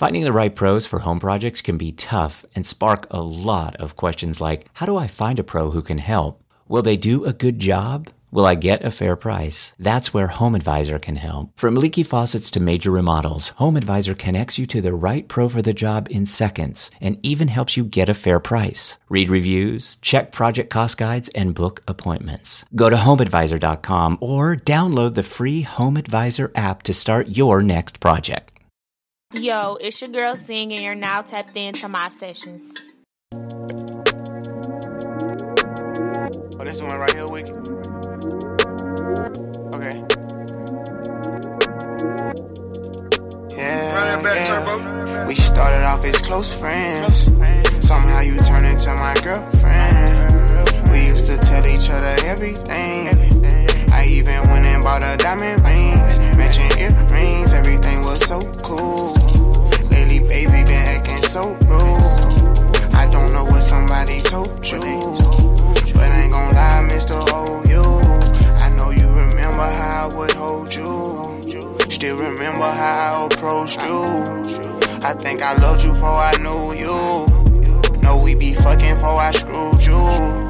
Finding the right pros for home projects can be tough and spark a lot of questions like How do I find a pro who can help? Will they do a good job? Will I get a fair price? That's where Home Advisor can help. From leaky faucets to major remodels, Home Advisor connects you to the right pro for the job in seconds and even helps you get a fair price. Read reviews, check project cost guides, and book appointments. Go to homeadvisor.com or download the free Home Advisor app to start your next project. Yo, it's your girl Sing, and you're now tapped into my sessions. Oh, this one right here, Wiki. Okay. Yeah, yeah. We started off as close friends. Somehow you turned into my girlfriend. We used to tell each other everything. I even went and bought her diamond rings, matching earrings. Everything was so cool. Lately, baby, been acting so rude. I don't know what somebody told you, but I ain't gon' lie, Mr. OU. I know you remember how I would hold you. Still remember how I approached you. I think I loved you before I knew you. Know we be fucking before I screwed you.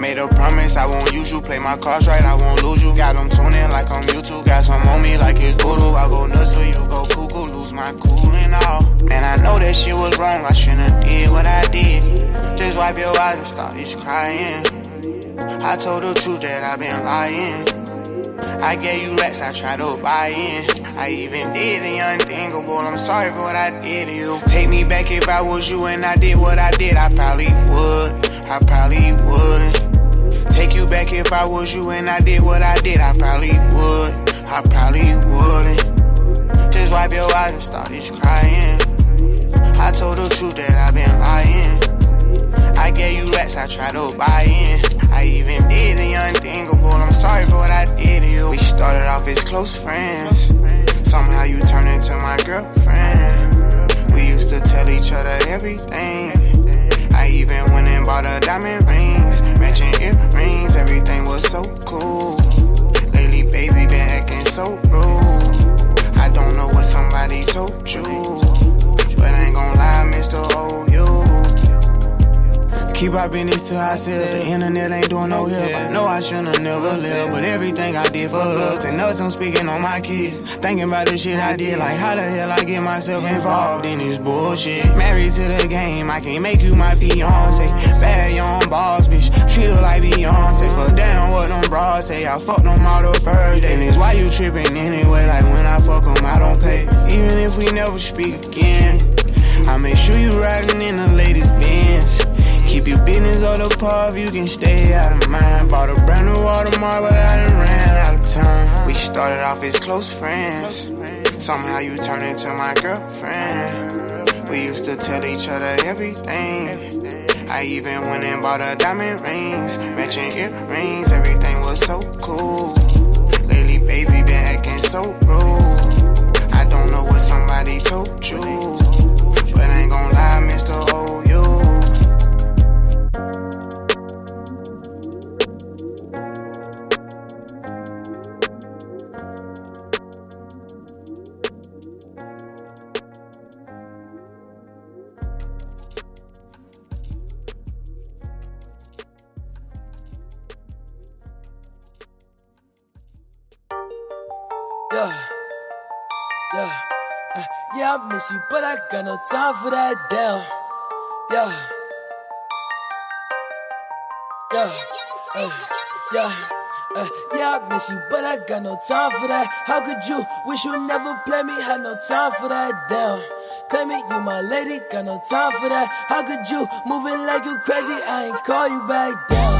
Made a promise I won't use you. Play my cards right, I won't lose you. Got them tuning like I'm YouTube. Got some on me like it's voodoo. I go nuts till you go cuckoo. Lose my cool and all. Man, I know that shit was wrong. I shouldn't did what I did. Just wipe your eyes and start just crying. I told the truth that I've been lying. I gave you racks, I tried to buy in. I even did the unthinkable. I'm sorry for what I did to you. Take me back if I was you and I did what I did. I probably would. I probably wouldn't. Take you back if I was you and I did what I did. I probably would. I probably wouldn't. Just wipe your eyes and start just crying. I told the truth that I've been lying. I gave you racks, I tried to buy in. I even did the unthinkable. I'm sorry for what I did to you. We started off as close friends. Somehow you turned into my girlfriend. We used to tell each other everything. I even went and bought her diamond rings, matching earrings. Everything was so cool. Lately, baby, been acting so rude. I don't know what somebody told you, but I ain't gon' lie, Mr. OU. Keep our business to ourselves. The internet ain't doing no oh, help. I know I shouldn't never oh, live, but everything I did for oh. us and us, I'm speaking on my kids. Thinking about the shit I did, like how the hell I get myself involved in this bullshit. Married to the game, I can't make you my fiance. Bad young boss, bitch, treat her like Beyonce. But damn, what them bras say, I fucked them all the first day. And it's why you tripping anyway, like when I fuck them, I don't pay. Even if we never speak again, I make sure you riding in the latest Benz. Keep your business on the pub, you can stay out of mind. Bought a brand new Audemars, but I done ran out of time. We started off as close friends. Somehow you turned into my girlfriend. We used to tell each other everything. I even went and bought her diamond rings, matching earrings. Everything was so cool. Lately, baby, been acting so rude. I don't know what somebody told you, but I ain't gon' lie, Mr. I miss you, but I got no time for that damn. Yeah. Yeah. Uh, yeah. Uh, yeah, I miss you, but I got no time for that. How could you wish you never play me? Had no time for that, damn. Play me, you my lady, got no time for that. How could you moving like you crazy? I ain't call you back down.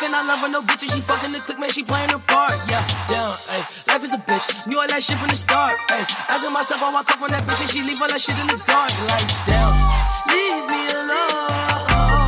Ay. I love her no bitch she fucking the click man. She playing her part. Yeah. yeah, Ay. Life is a bitch. Knew all that shit from the start. Ay. Asking myself I come from that bitch and she leave all that shit in the dark. Like down. Leave me alone.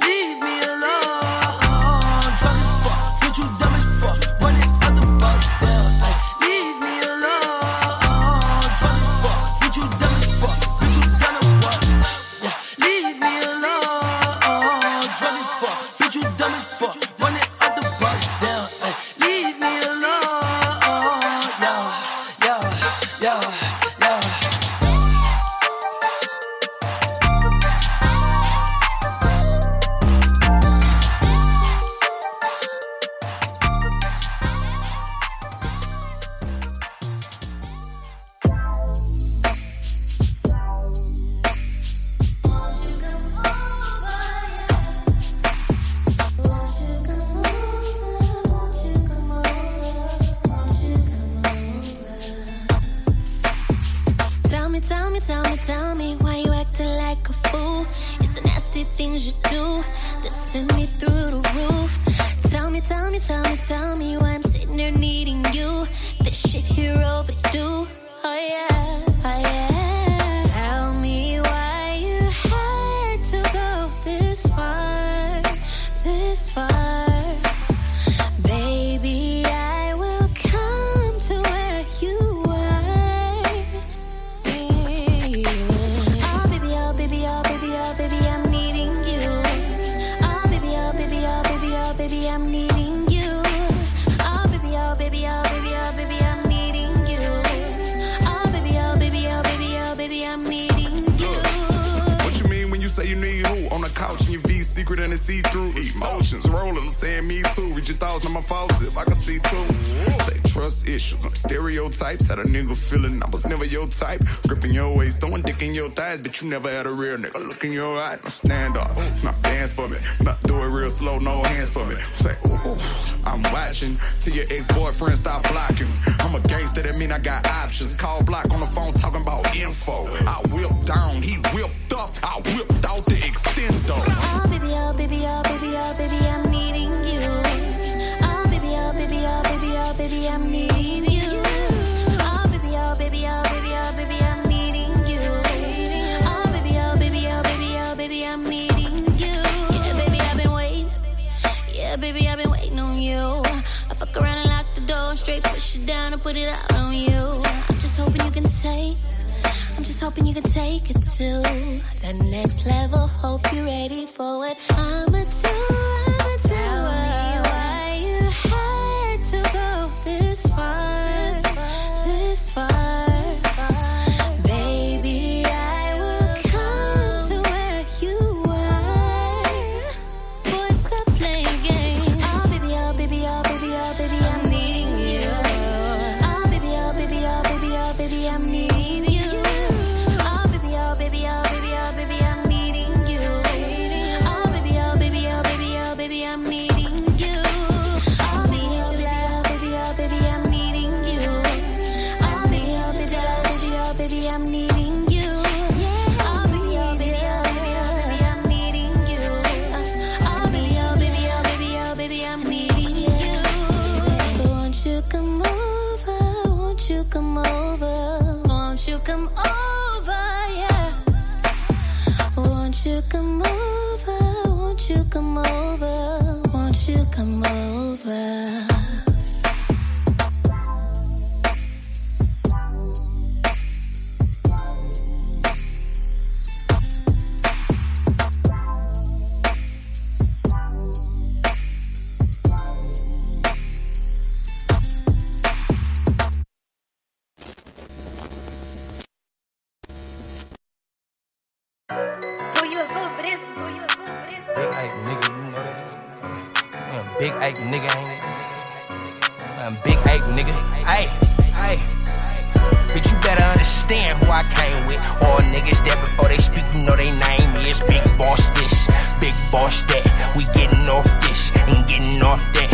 secret and it's see through. Emotions rolling, I'm saying me too. Read your thoughts on my faults if I can see too. Say trust issues, stereotypes. Had a nigga feeling I was never your type. Gripping your waist, throwing dick in your thighs, but you never had a real nigga look in your eye. Now stand up, now dance for me. Now do it real slow, no hands for me. Say, ooh, I'm watching till your ex boyfriend stop blocking. I'm a gangster, that mean I got options. Call block on the phone talking about info. I whipped down, he whipped up. I whipped out the extendo. Oh baby, oh baby, oh baby, oh baby, I'm needing you. Oh baby, oh baby, oh baby, oh baby, I'm needing you. Oh baby, oh baby, oh baby, oh baby, I'm needing you. Oh baby, oh baby, oh baby, oh baby, I'm needing you. Yeah, baby, I've been waiting. Yeah, baby, I've been waiting on you. I fuck around and lock the door, straight push it down and put it out on you. I'm just hoping you can take. I'm just hoping you can take it to the next level. Hope you're ready for what I'ma do. Come over? Boss that. We getting off this and getting off that.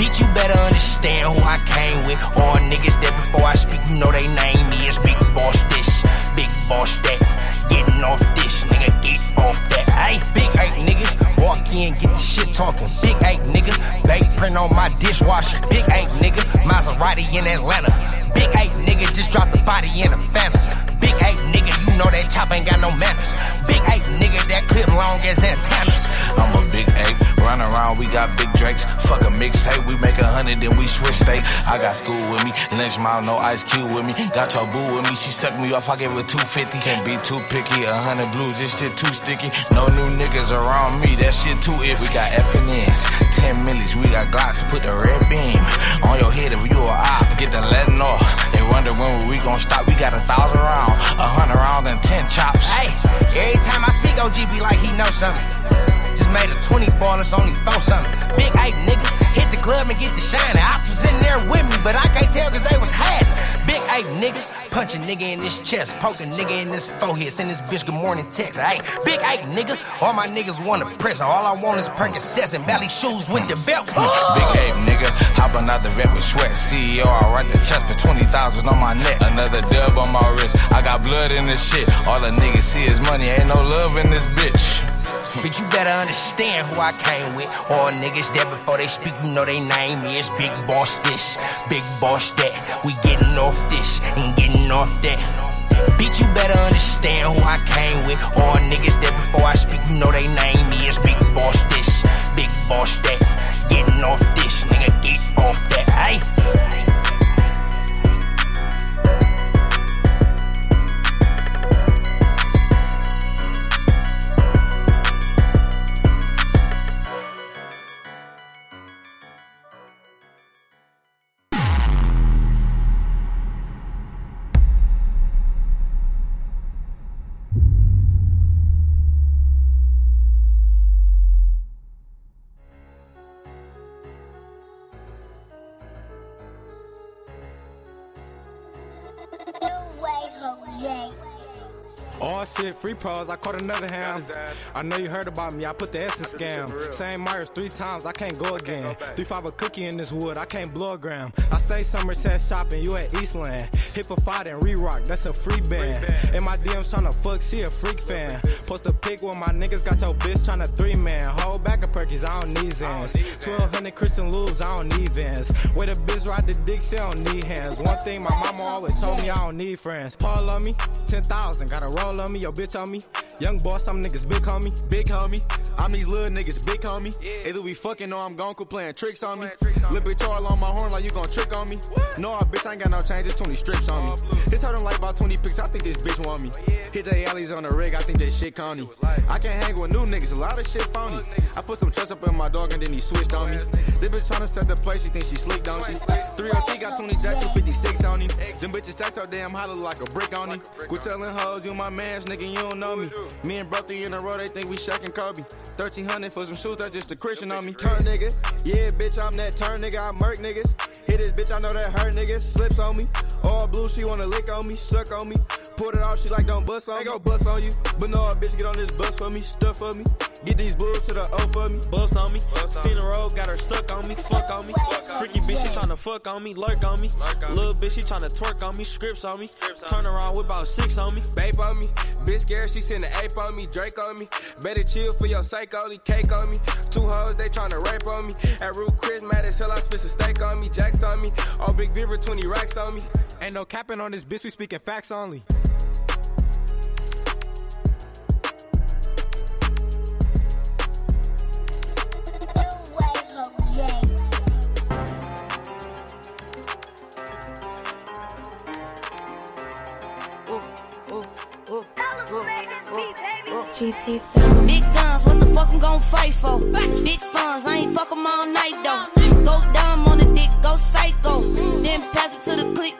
Bitch, you better understand who I came with. All niggas that before I speak, you know they name me is Big Boss this, Big Boss that. Getting off this, nigga, get off that. Hey, Big Eight nigga, walk in, get the shit talking. Big Eight nigga, bait print on my dishwasher. Big Eight nigga, Maserati in Atlanta. Big Eight nigga, just dropped the body in a Fanta. Big Eight nigga, you know that chop ain't got no manners. Big Eight that clip long as antennas. I'm a big ape, run around, we got big drakes. Fuck a mixtape, we make a hundred, then we switch state. I got school with me, lunch mile, no ice cube with me. Got your boo with me, she sucked me off, I gave her 250. Can't be too picky, a hundred blues, this shit too sticky. No new niggas around me, that shit too if we got F and N's, 10 millies, we got Glocks, put the red beam on your head if you a op, get the letting off. They wonder when we gon' stop, we got a thousand round, a hundred round and ten chops. Hey, every time I speak, OG be like he know something. Made a 20 ball, it's only four something. Big hype nigga, hit the club and get the shine. Ops was in there with me, but I can't tell cause they was hiding. Big hype nigga, punch a nigga in his chest, poke a nigga in his forehead, send this bitch good morning text. Hey, big hype nigga, all my niggas want a press. All I want is Percocets and belly shoes with the belts. Big ape nigga, hopping out the vent with sweat. CEO, I write the chest for 20,000 on my neck. Another dub on my wrist. I got blood in this shit. All the niggas see is money, ain't no love in this bitch. But you better understand who I came with. All niggas that before they speak, you know they name is Big Boss this, Big Boss that. We getting off this and getting off that. Bitch, you better understand who I came with. All niggas that before I speak, you know they name is Big Boss this, Big Boss that. Getting off this, nigga, get off that. Hey. Shit, free pros, I caught another ham. I know you heard about me, I put the in scam. Same Myers three times, I can't go again. Three five a cookie in this wood, I can't blow a gram. I say Somerset shopping, you at Eastland. For five and re-rock, that's a free band. In my DMs tryna fuck, she a freak fan. Post a pic with my niggas, got your bitch tryna three man. Hold back a perkies, I don't need Zans. 1200 Christian Lubes, I don't need Vans. Where the bitch ride the dick, she don't need hands. One thing my mama always told me, I don't need friends. Paul on me, 10,000, got a roll on me, your bitch on me. Young boss, some niggas big homie, big homie. I'm these little niggas, big on homie. Either we fucking or I'm gon' quit playing tricks on me. Lil' bitch all on my horn like you gon' trick on me. No, I bitch, I ain't got no change, just 20 strips on me. His her them like about 20 pics, I think this bitch want me. Hit J alleys on the rig, I think that shit corny. I can't hang with new niggas, a lot of shit phony. I put some trust up in my dog and then he switched on me. This bitch tryna set the place, she think she slick, don't she? 3OT got 20 jack 256 on him. Them bitches stack so damn look like a brick on him. Quit telling hoes you my mans, nigga, you don't know me. Me and bro three in a row, they think we Shaq and Kobe. 1300 for some shoes, that's just a Christian on me. Turn nigga, yeah, bitch, I'm that turn nigga, I murk niggas. Hit this bitch, I know that hurt niggas. Slips on me, all blue, she wanna lick on me, suck on me. Pulled it off, she like don't bust on me. Ain't gon' bust on you, but no, bitch get on this bus for me, stuff for me. Get these bulls to the O for me. Buffs on me. Seen the road, got her stuck on me. Fuck on me. Freaky bitch, she tryna fuck on me. Lurk on me. Little bitch, she tryna twerk on me. Scripts on me. Turn around with about six on me. Babe on me, bitch scared, she send an ape on me, Drake on me. Better chill for your sake, only cake on me. Two hoes, they tryna rape on me. At Root Chris, mad as hell, I spit a steak on me. Jacks on me, all big Viver, 20 racks on me. Ain't no capping on this bitch, we speaking facts only. Big guns, what the fuck I'm gon' fight for? Big funds, I ain't fuck 'em all night though. Go dumb on the dick, go psycho. Then pass it to the click,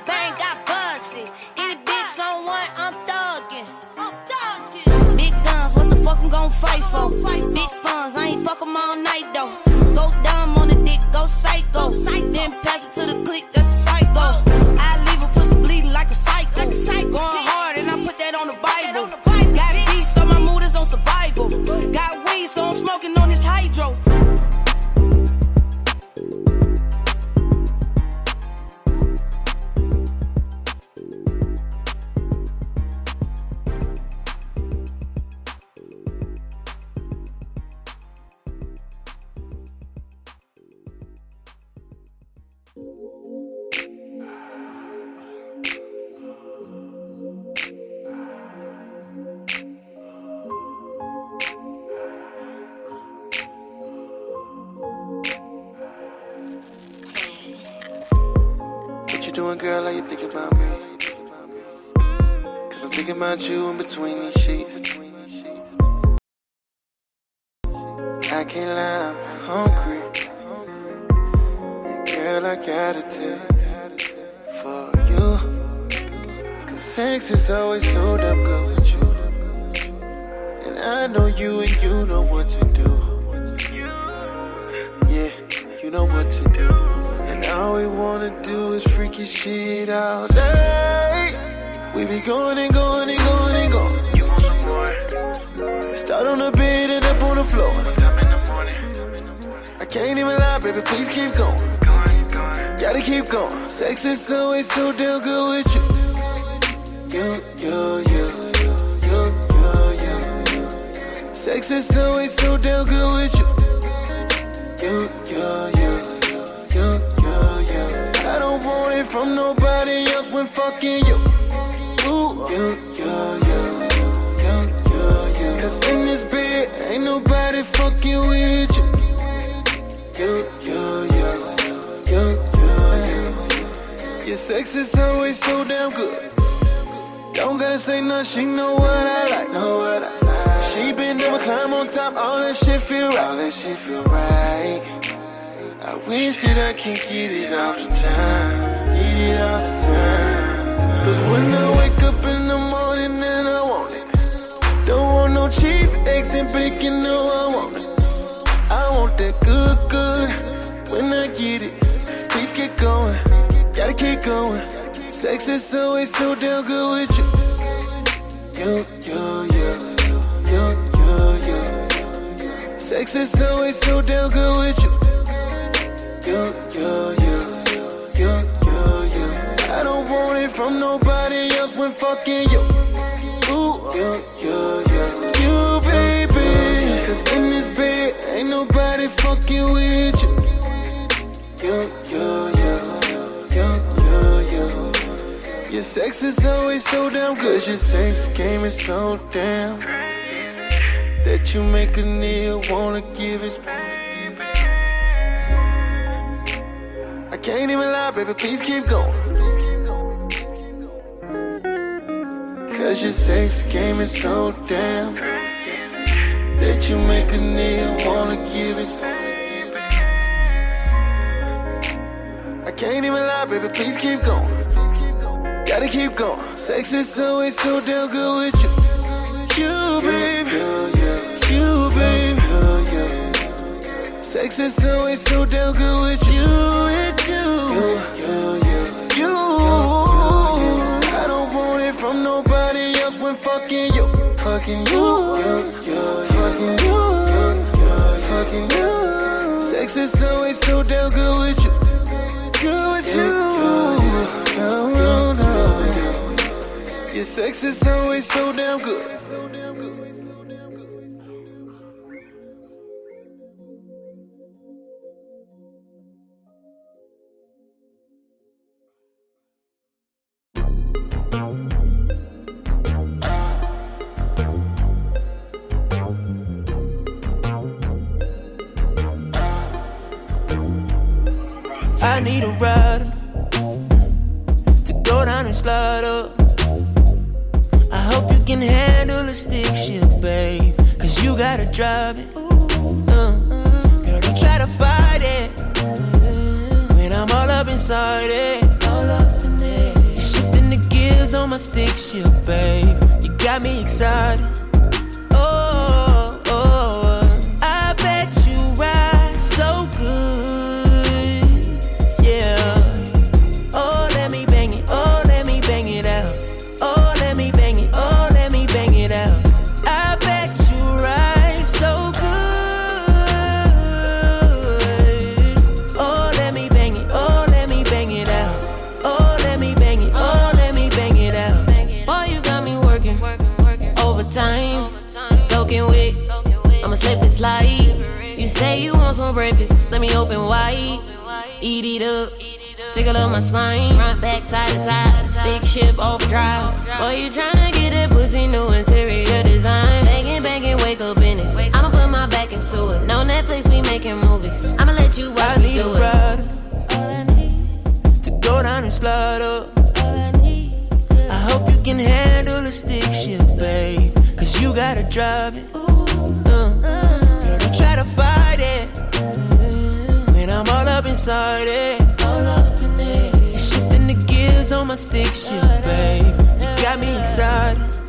up. I got busted. Any bitch on one, I'm thuggin'. I'm thuggin'. Big guns, what the fuck I'm gon' fight for? Big funds, I ain't fuck 'em all night though. Go dumb on the dick, go psycho. Then pass it to the click, How you thinking about me? Cause I'm thinking about you in between these sheets. I can't lie, I'm hungry. And girl, I got a text for you. Cause sex is always so damn good with you. And I know you and you know what to do. Yeah, you know what to do. All we wanna do is freaky shit all day. We be going and going and going and going. You want some more? Start on the bed and up on the floor. I can't even lie, baby, please keep going. Gotta keep going. Sex is always so damn good with you. You, you, you, you, you, you, you. Sex is always so damn good with you. You, you, you, you, you, from nobody else when fucking you. Ooh, you, you, you, you, you, you. Cause in this bed, ain't nobody fucking with you. You, you, you, you, you, you. Your sex is always so damn good. Don't gotta say nothing, she know what I like, know what I like. She been never climb on top, all that shit feel right, all that shit feel right. I wish that I can get it all the time, get it all the. Cause when I wake up in the morning and I want it, don't want no cheese, eggs, and bacon, no, I want it. I want that good, good. When I get it, please get going, gotta keep going. Sex is always so damn good with you. You, you, you, you, you, you. Sex is always so damn good with you. You, you, you, you, you, you. From nobody else when fucking you. Ooh, you, you, you, you, baby. Cause in this bed, ain't nobody fucking with you. You, you, you, you, you, you. Your sex is always so damn good. Your sex game is so damn that you make a nigga wanna give. Back I can't even lie, baby, please keep going. Cause your sex game is so damn that you make a nigga wanna give it. I can't even lie, baby, please keep going. Gotta keep going. Sex is always so damn good with you. You, baby. You, baby. Sex is always so damn good with you. With you. When fucking you. Fucking you. Fucking you. Fucking you. Sex is always so damn good with you. Good with you. No, no, no. Your sex is always so damn good. Need a rider to go down and slide up. I hope you can handle a stick shift, babe. Cause you gotta drive it. Uh, girl, don't try to fight it. When I'm all up inside it. Shifting the gears on my stick shift, babe. You got me excited. Say you want some breakfast, let me open wide. Eat it up, tickle up my spine. Front, back, side to side, stick shift overdrive. Boy, you tryna get that pussy new interior design. Banging, banging, wake up in it. I'ma put my back into it. No Netflix, we making movies. I'ma let you watch I me need do a it. rider to go down and slide up. All I need. I hope you can handle a stick shift, babe. Cause you gotta drive it. Uh, girl, don't try to fight I'm all up inside it. You're shifting the gears on my stick shift, babe. You got me excited.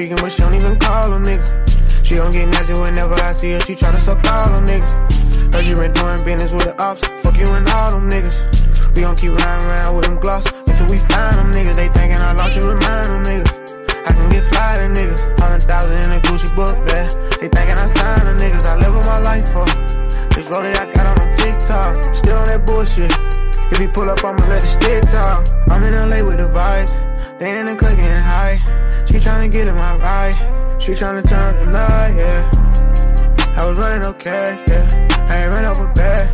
Speaking, but she don't even call him, nigga. She don't get nasty whenever I see her, she try to suck all them niggas. Heard you been doing business with the ops, fuck you and all them niggas. We gon' keep riding around with them gloss until we find them niggas. They thinking I lost you, remind them niggas. I can get fly to niggas. Hundred thousand in a Gucci book bag. They thinking I signed the niggas. I live with my life for. This road that I got on TikTok. Still on that bullshit. If he pull up, I'ma let the stick talk. I'm in LA with the vibes. They in the cut getting high. She tryna get in my ride. She tryna turn up the night, yeah. I was running no cash, yeah. I ain't ran up a bag.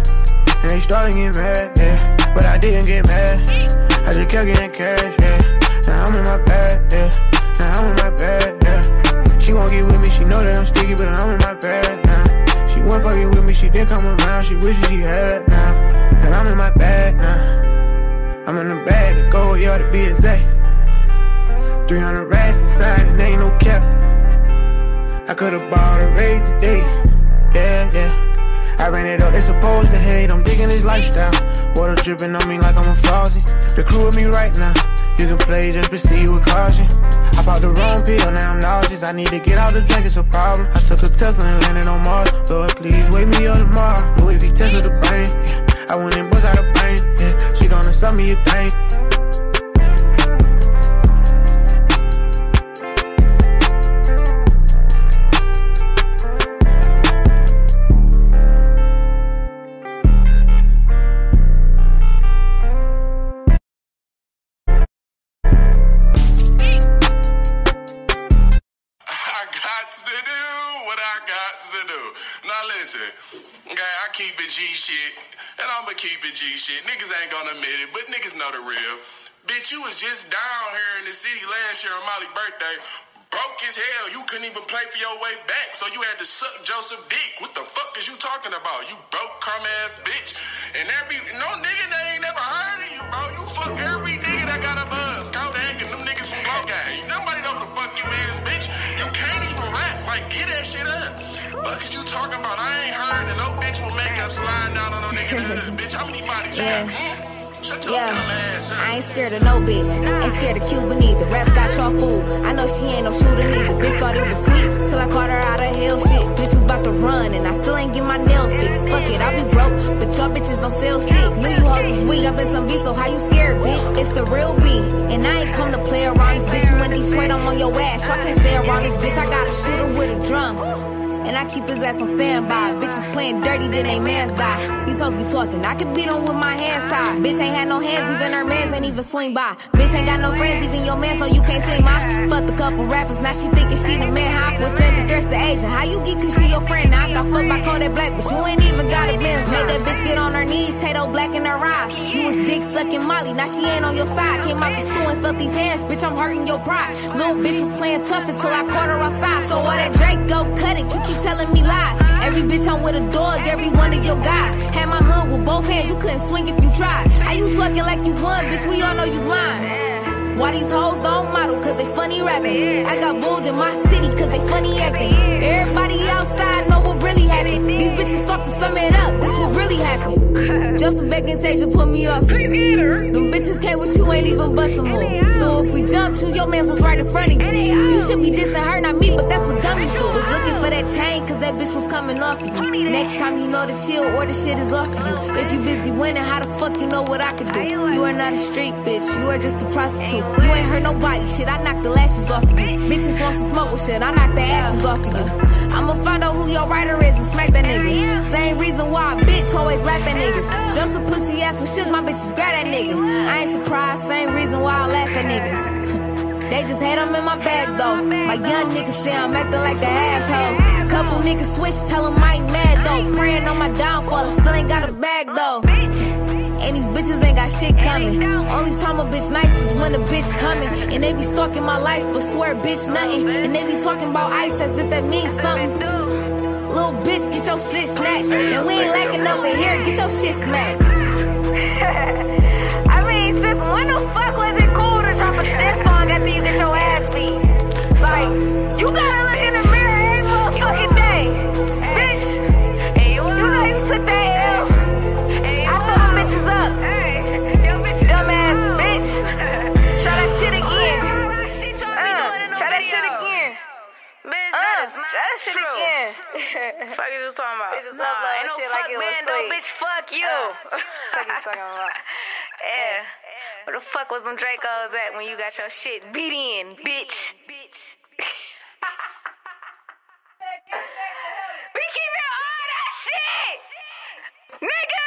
And they started getting mad, yeah. But I didn't get mad. I just kept getting cash, yeah. Now I'm in my bag, yeah. Now I'm in my bag, yeah. She won't get with me, she know that I'm sticky, but I'm in my bag now. She won't fucking with me, she didn't come around, she wishes she had now. And I'm in my bag now. I'm in the bag to go, yeah, to be exact. 300 racks inside, and ain't no cap. I could've bought a raise today, yeah, yeah. I ran it up, they supposed to hate, I'm digging this lifestyle. Water dripping on me like I'm a flossy. The crew with me right now. You can play, just proceed with caution. I bought the wrong pill, now I'm nauseous. I need to get out the drink, it's a problem. I took a Tesla and landed on Mars. Lord, please wake me up tomorrow. Louis V Tesla the brain. Yeah. I went and bust out a brain. Yeah. She gonna sell me a thing. Was just down here in the city last year on Molly's birthday. Broke as hell. You couldn't even play for your way back, so you had to suck Joseph Dick. What the fuck is you talking about? You broke crumb ass bitch. And every no nigga they ain't never heard of you, bro. You fuck every nigga that got a buzz. Kodak and them niggas from Blow Gang. Nobody know who the fuck you is, bitch. You can't even rap. Like, get that shit up. Fuck is you talking about? I ain't heard that no bitch will make up slide down on no nigga hood. bitch, how many bodies Yeah. you got? Hmm? Yeah, dumb ass up. I ain't scared of no bitch. Ain't scared of Cuban either. Raps got y'all fooled. I know she ain't no shooter neither. Bitch thought it was sweet till I caught her out of hell shit. Bitch was about to run and I still ain't get my nails fixed. Fuck it, I'll be broke, but y'all bitches don't sell shit. Knew you hoes was weak. Jump in some beat, so how you scared, bitch? It's the real beat. And I ain't come to play around this bitch. You in Detroit, I'm on your ass. Y'all can't stay around this bitch. I got a shooter with a drum. And I keep his ass on standby. Bitches playing dirty, then they mans die. These hoes be talking. I can beat them with my hands tied. Bitch ain't had no hands, even her mans ain't even swing by. Bitch ain't got no friends, even your mans know you can't swing my. Fucked a couple rappers, now she thinking she the man. How was sending threats to Asia? How you get cause she your friend? Now I got fucked by Kodak Black, but you ain't even got a Benz. Made that bitch get on her knees, Tato Black in her eyes. You was dick sucking Molly, now she ain't on your side. Came out the stool and felt these hands, bitch, I'm hurting your pride. Little bitch was playing tough until I caught her outside. So what that Drake go cut it, you keep telling me lies. Every bitch I'm with a dog, every one of your guys. Had my hood with both hands, you couldn't swing if you tried. How you fucking like you won, bitch? We all know you lying. Why these hoes don't model, cause they funny rapping. I got bulls in my city, cause they funny acting. Everybody outside know what really happened. These bitches soft to sum it up, this what really happened. Joseph Beck and Tasia put me off. Them bitches came with you, ain't even bust a move. So if we jump you, your mans was right in front of you. You should be dissing her, not me, but that's what dummies do. Was looking for that chain, cause that bitch was coming off of you. Next time you know the shield or the shit is off of you. If you busy winning, how the fuck you know what I could do? You are not a street bitch, you are just a prostitute. You ain't hurt nobody, shit, I knocked the lashes off of you. Bitches want some smoke with shit, I knocked the ashes off of you. I'ma find out who your writer is and smack that nigga. Same reason why a bitch always rapping niggas. Just a pussy ass with shit, my bitches grab that nigga. I ain't surprised, same reason why I laugh at niggas. They just hate I'm in my bag though. My young niggas say I'm acting like an asshole. Couple niggas switch, tell them I ain't mad though. Praying on my downfall, I still ain't got a bag though. And these bitches ain't got shit coming. Only time a bitch nice is when a bitch coming. And they be stalking my life, but swear bitch nothing. And they be talking about ice as if that means something. Little bitch, get your shit snatched. And we ain't lacking over here, get your shit snatched. I mean, sis, when the fuck was it cool to drop a diss song after you get your ass beat? Like, you gotta look That's not That's true. Fuck you talking about? Bitch was Nah, uploading ain't no shit fuck like it man, no sweet. bitch, fuck you. Oh. fuck you talking about? Yeah. Where the fuck was them Dracos at when you got your shit beat in, bitch? we keeping all that shit, nigga.